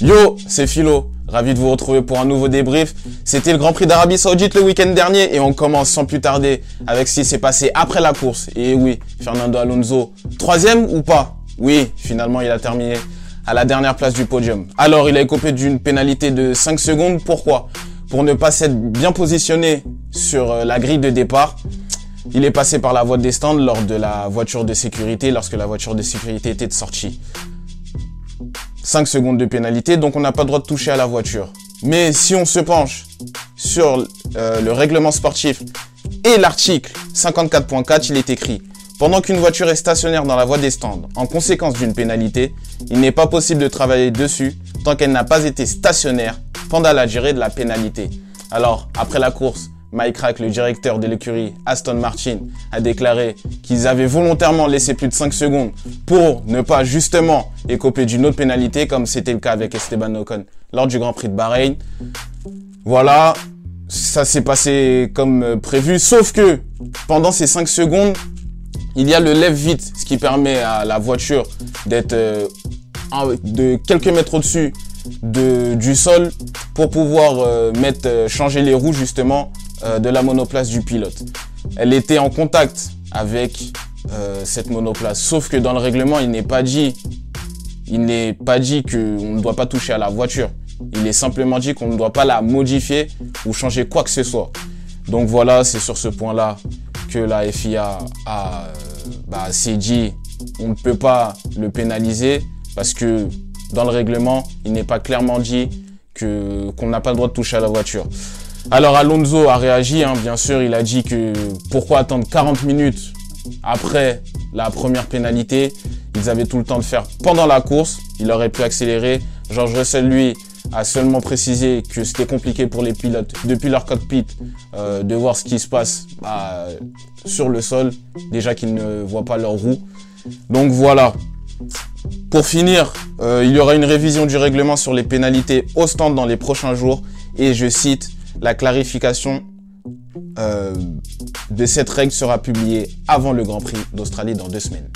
Yo, c'est Philo. Ravi de vous retrouver pour un nouveau débrief. C'était le Grand Prix d'Arabie Saoudite le week-end dernier et on commence sans plus tarder avec ce qui s'est passé après la course. Et oui, Fernando Alonso, troisième ou pas? Oui, finalement il a terminé à la dernière place du podium. Alors il a écopé d'une pénalité de 5 secondes. Pourquoi? Pour ne pas s'être bien positionné sur euh, la grille de départ. Il est passé par la voie des stands lors de la voiture de sécurité, lorsque la voiture de sécurité était de sortie. 5 secondes de pénalité, donc on n'a pas le droit de toucher à la voiture. Mais si on se penche sur euh, le règlement sportif et l'article 54.4, il est écrit pendant qu'une voiture est stationnaire dans la voie des stands, en conséquence d'une pénalité, il n'est pas possible de travailler dessus tant qu'elle n'a pas été stationnaire pendant la durée de la pénalité. Alors, après la course, Mike Rack, le directeur de l'écurie Aston Martin, a déclaré qu'ils avaient volontairement laissé plus de 5 secondes pour ne pas justement écoper d'une autre pénalité comme c'était le cas avec Esteban Ocon lors du Grand Prix de Bahreïn. Voilà, ça s'est passé comme prévu, sauf que pendant ces 5 secondes, il y a le lève vite, ce qui permet à la voiture d'être euh, de quelques mètres au-dessus de, du sol pour pouvoir euh, euh, changer les roues justement euh, de la monoplace du pilote. Elle était en contact avec euh, cette monoplace, sauf que dans le règlement, il n'est pas dit, il n'est pas dit qu'on ne doit pas toucher à la voiture. Il est simplement dit qu'on ne doit pas la modifier ou changer quoi que ce soit. Donc voilà, c'est sur ce point-là que la FIA a, bah, s'est dit on ne peut pas le pénaliser parce que dans le règlement, il n'est pas clairement dit que qu'on n'a pas le droit de toucher à la voiture. Alors Alonso a réagi, hein, bien sûr, il a dit que pourquoi attendre 40 minutes après la première pénalité? Ils avaient tout le temps de faire pendant la course, il aurait pu accélérer. George Russell, lui, a seulement précisé que c'était compliqué pour les pilotes depuis leur cockpit euh, de voir ce qui se passe bah, sur le sol, déjà qu'ils ne voient pas leur roue. Donc voilà. Pour finir, euh, il y aura une révision du règlement sur les pénalités au stand dans les prochains jours. Et je cite, la clarification euh, de cette règle sera publiée avant le Grand Prix d'Australie dans deux semaines.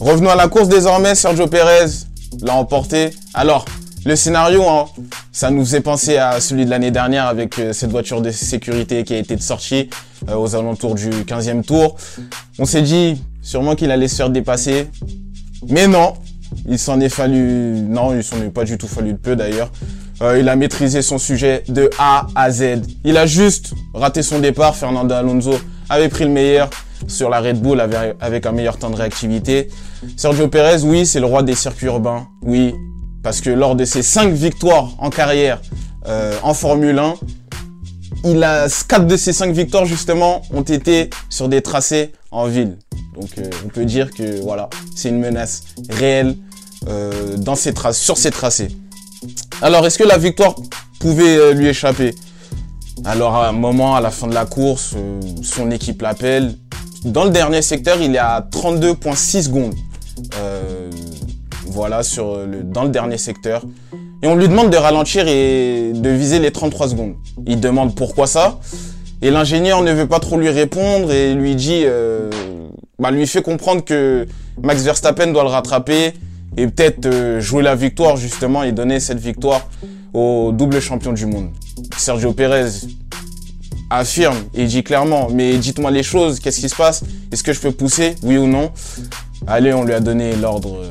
Revenons à la course désormais. Sergio Perez l'a emporté. Alors, le scénario, hein, ça nous faisait penser à celui de l'année dernière avec euh, cette voiture de sécurité qui a été sortie euh, aux alentours du 15e tour. On s'est dit sûrement qu'il allait se faire dépasser. Mais non, il s'en est fallu... Non, il s'en est pas du tout fallu de peu d'ailleurs. Euh, il a maîtrisé son sujet de A à Z. Il a juste raté son départ. Fernando Alonso avait pris le meilleur sur la Red Bull avec, un meilleur temps de réactivité. Sergio Perez, oui, c'est le roi des circuits urbains. Oui, parce que lors de ses cinq victoires en carrière euh, en Formule 1, il a quatre de ses cinq victoires justement ont été sur des tracés en ville. Donc euh, on peut dire que voilà, c'est une menace réelle dans ces sur ces tracés. Alors, est-ce que la victoire pouvait euh, lui échapper? Alors, à un moment, à la fin de la course, euh, son équipe l'appelle. Dans le dernier secteur, il est à 32,6 secondes. Euh, voilà, sur dans le dernier secteur. Et on lui demande de ralentir et de viser les 33 secondes. Il demande pourquoi ça? Et l'ingénieur ne veut pas trop lui répondre et lui dit, bah, lui fait comprendre que Max Verstappen doit le rattraper et peut-être euh, jouer la victoire justement et donner cette victoire au double champion du monde. Sergio Perez affirme et dit clairement, mais dites-moi les choses, qu'est-ce qui se passe? Est-ce que je peux pousser, oui ou non? Allez, on lui a donné l'ordre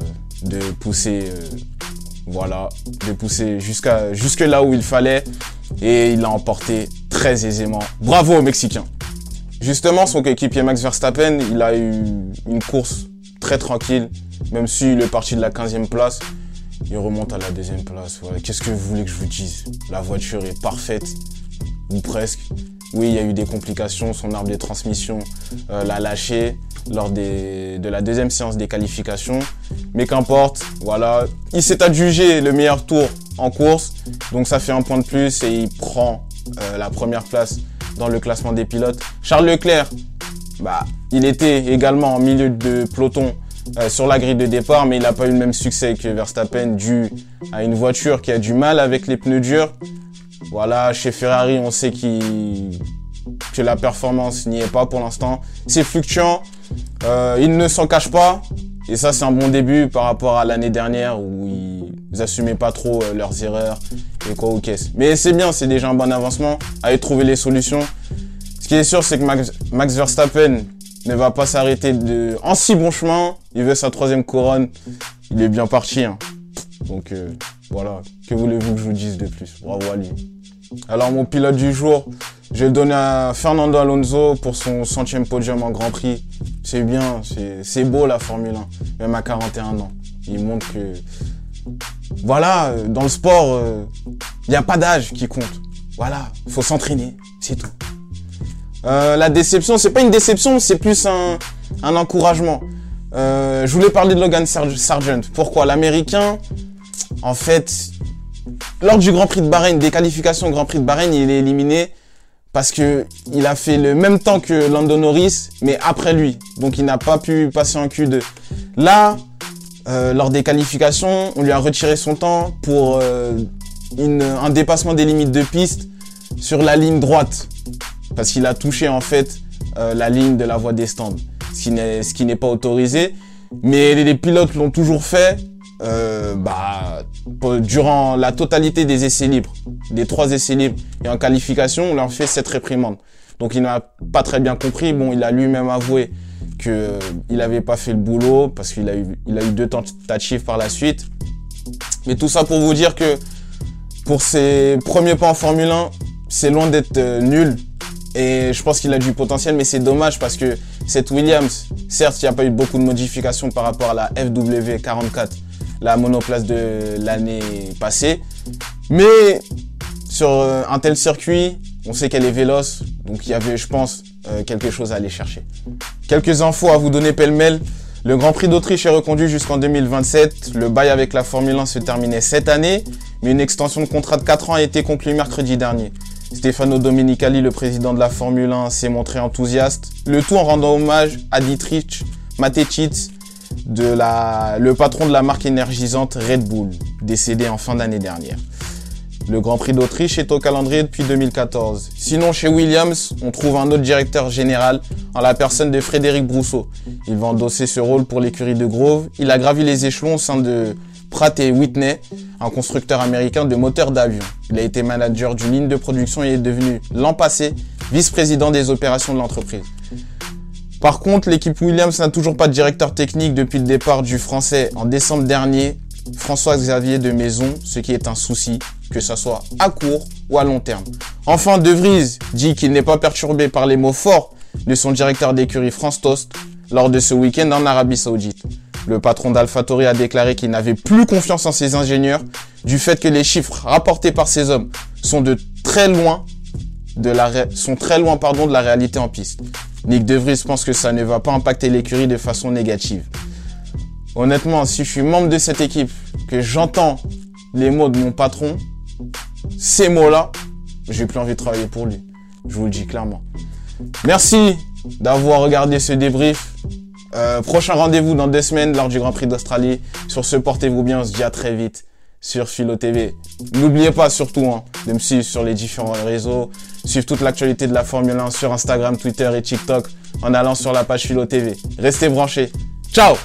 de pousser, euh, voilà, de pousser jusque là où il fallait et il l'a emporté très aisément. Bravo aux Mexicains. Justement, son coéquipier Max Verstappen, il a eu une course très tranquille, même s'il est parti de la 15e place, il remonte à la deuxième place. Qu'est-ce que vous voulez que je vous dise? La voiture est parfaite, ou presque. Oui, il y a eu des complications, son arbre de transmission euh, l'a lâché lors de la deuxième séance des qualifications. Mais qu'importe, voilà, il s'est adjugé le meilleur tour en course, donc ça fait un point de plus et il prend euh, la première place dans le classement des pilotes. Charles Leclerc, bah, il était également en milieu de peloton euh, sur la grille de départ, mais il n'a pas eu le même succès que Verstappen dû à une voiture qui a du mal avec les pneus durs. Voilà, chez Ferrari, on sait que la performance n'y est pas pour l'instant. C'est fluctuant, euh, ils ne s'en cachent pas, et ça c'est un bon début par rapport à l'année dernière où ils assumaient pas trop euh, leurs erreurs et quoi ou qu'est-ce. Mais c'est bien, c'est déjà un bon avancement, à trouver les solutions. Ce qui est sûr, c'est que Max, Verstappen ne va pas s'arrêter de... en si bon chemin. Il veut sa troisième couronne. Il est bien parti. Hein. Donc euh, voilà, que voulez-vous que je vous dise de plus? Bravo à lui. Alors mon pilote du jour, je vais le donner à Fernando Alonso pour son centième podium en Grand Prix. C'est bien, c'est beau la Formule 1, même à 41 ans. Il montre que, voilà, dans le sport, il euh, n'y a pas d'âge qui compte. Voilà, il faut s'entraîner, c'est tout. Euh, la déception, c'est pas une déception, c'est plus un, encouragement. Euh, je voulais parler de Logan Sargent. Pourquoi? L'Américain, en fait, lors du Grand Prix de Bahreïn, des qualifications au Grand Prix de Bahreïn, il est éliminé parce que il a fait le même temps que Lando Norris, mais après lui. Donc il n'a pas pu passer en Q2. Là, euh, lors des qualifications, on lui a retiré son temps pour un dépassement des limites de piste sur la ligne droite. Parce qu'il a touché en fait euh, la ligne de la voie des stands. Ce qui n'est pas autorisé. Mais les pilotes l'ont toujours fait euh, bah, durant la totalité des essais libres, des trois essais libres et en qualification, on leur fait cette réprimande. Donc il n'a pas très bien compris. Bon, il a lui-même avoué que euh, n'avait pas fait le boulot parce qu'il a eu, deux tentatives par la suite. Mais tout ça pour vous dire que pour ses premiers pas en Formule 1, c'est loin d'être nul. Et je pense qu'il a du potentiel, mais c'est dommage parce que cette Williams, certes, il n'y a pas eu beaucoup de modifications par rapport à la FW44 la monoplace de l'année passée. Mais sur euh, un tel circuit, on sait qu'elle est véloce, donc il y avait, je pense, euh, quelque chose à aller chercher. Quelques infos à vous donner pêle-mêle. Le Grand Prix d'Autriche est reconduit jusqu'en 2027. Le bail avec la Formule 1 se terminait cette année, mais une extension de contrat de 4 ans a été conclue mercredi dernier. Stefano Domenicali, le président de la Formule 1, s'est montré enthousiaste, le tout en rendant hommage à Dietrich Mateschitz, le patron de la marque énergisante Red Bull, décédé en fin d'année dernière. Le Grand Prix d'Autriche est au calendrier depuis 2014. Sinon, chez Williams, on trouve un autre directeur général en la personne de Frédéric Brousseau. Il va endosser ce rôle pour l'écurie de Grove. Il a gravi les échelons au sein de Pratt et Whitney, un constructeur américain de moteurs d'avion. Il a été manager d'une ligne de production et est devenu l'an passé vice-président des opérations de l'entreprise. Par contre, l'équipe Williams n'a toujours pas de directeur technique depuis le départ du français en décembre dernier, François-Xavier de Maison, ce qui est un souci, que ce soit à court ou à long terme. Enfin, De Vries dit qu'il n'est pas perturbé par les mots forts de son directeur d'écurie France Toast lors de ce week-end en Arabie Saoudite. Le patron d'AlphaTauri a déclaré qu'il n'avait plus confiance en ses ingénieurs du fait que les chiffres rapportés par ces hommes sont de très loin de la de la réalité en piste. Nick De Vries pense que ça ne va pas impacter l'écurie de façon négative. Honnêtement, si je suis membre de cette équipe, que j'entends les mots de mon patron, ces mots-là, j'ai plus envie de travailler pour lui. Je vous le dis clairement. Merci d'avoir regardé ce débrief. Euh, prochain rendez-vous dans deux semaines lors du Grand Prix d'Australie. Sur ce, portez-vous bien. On se dit à très vite sur Philo TV. N'oubliez pas surtout hein, de me suivre sur les différents réseaux, suivre toute l'actualité de la Formule 1 sur Instagram, Twitter et TikTok en allant sur la page Philo TV. Restez branchés. Ciao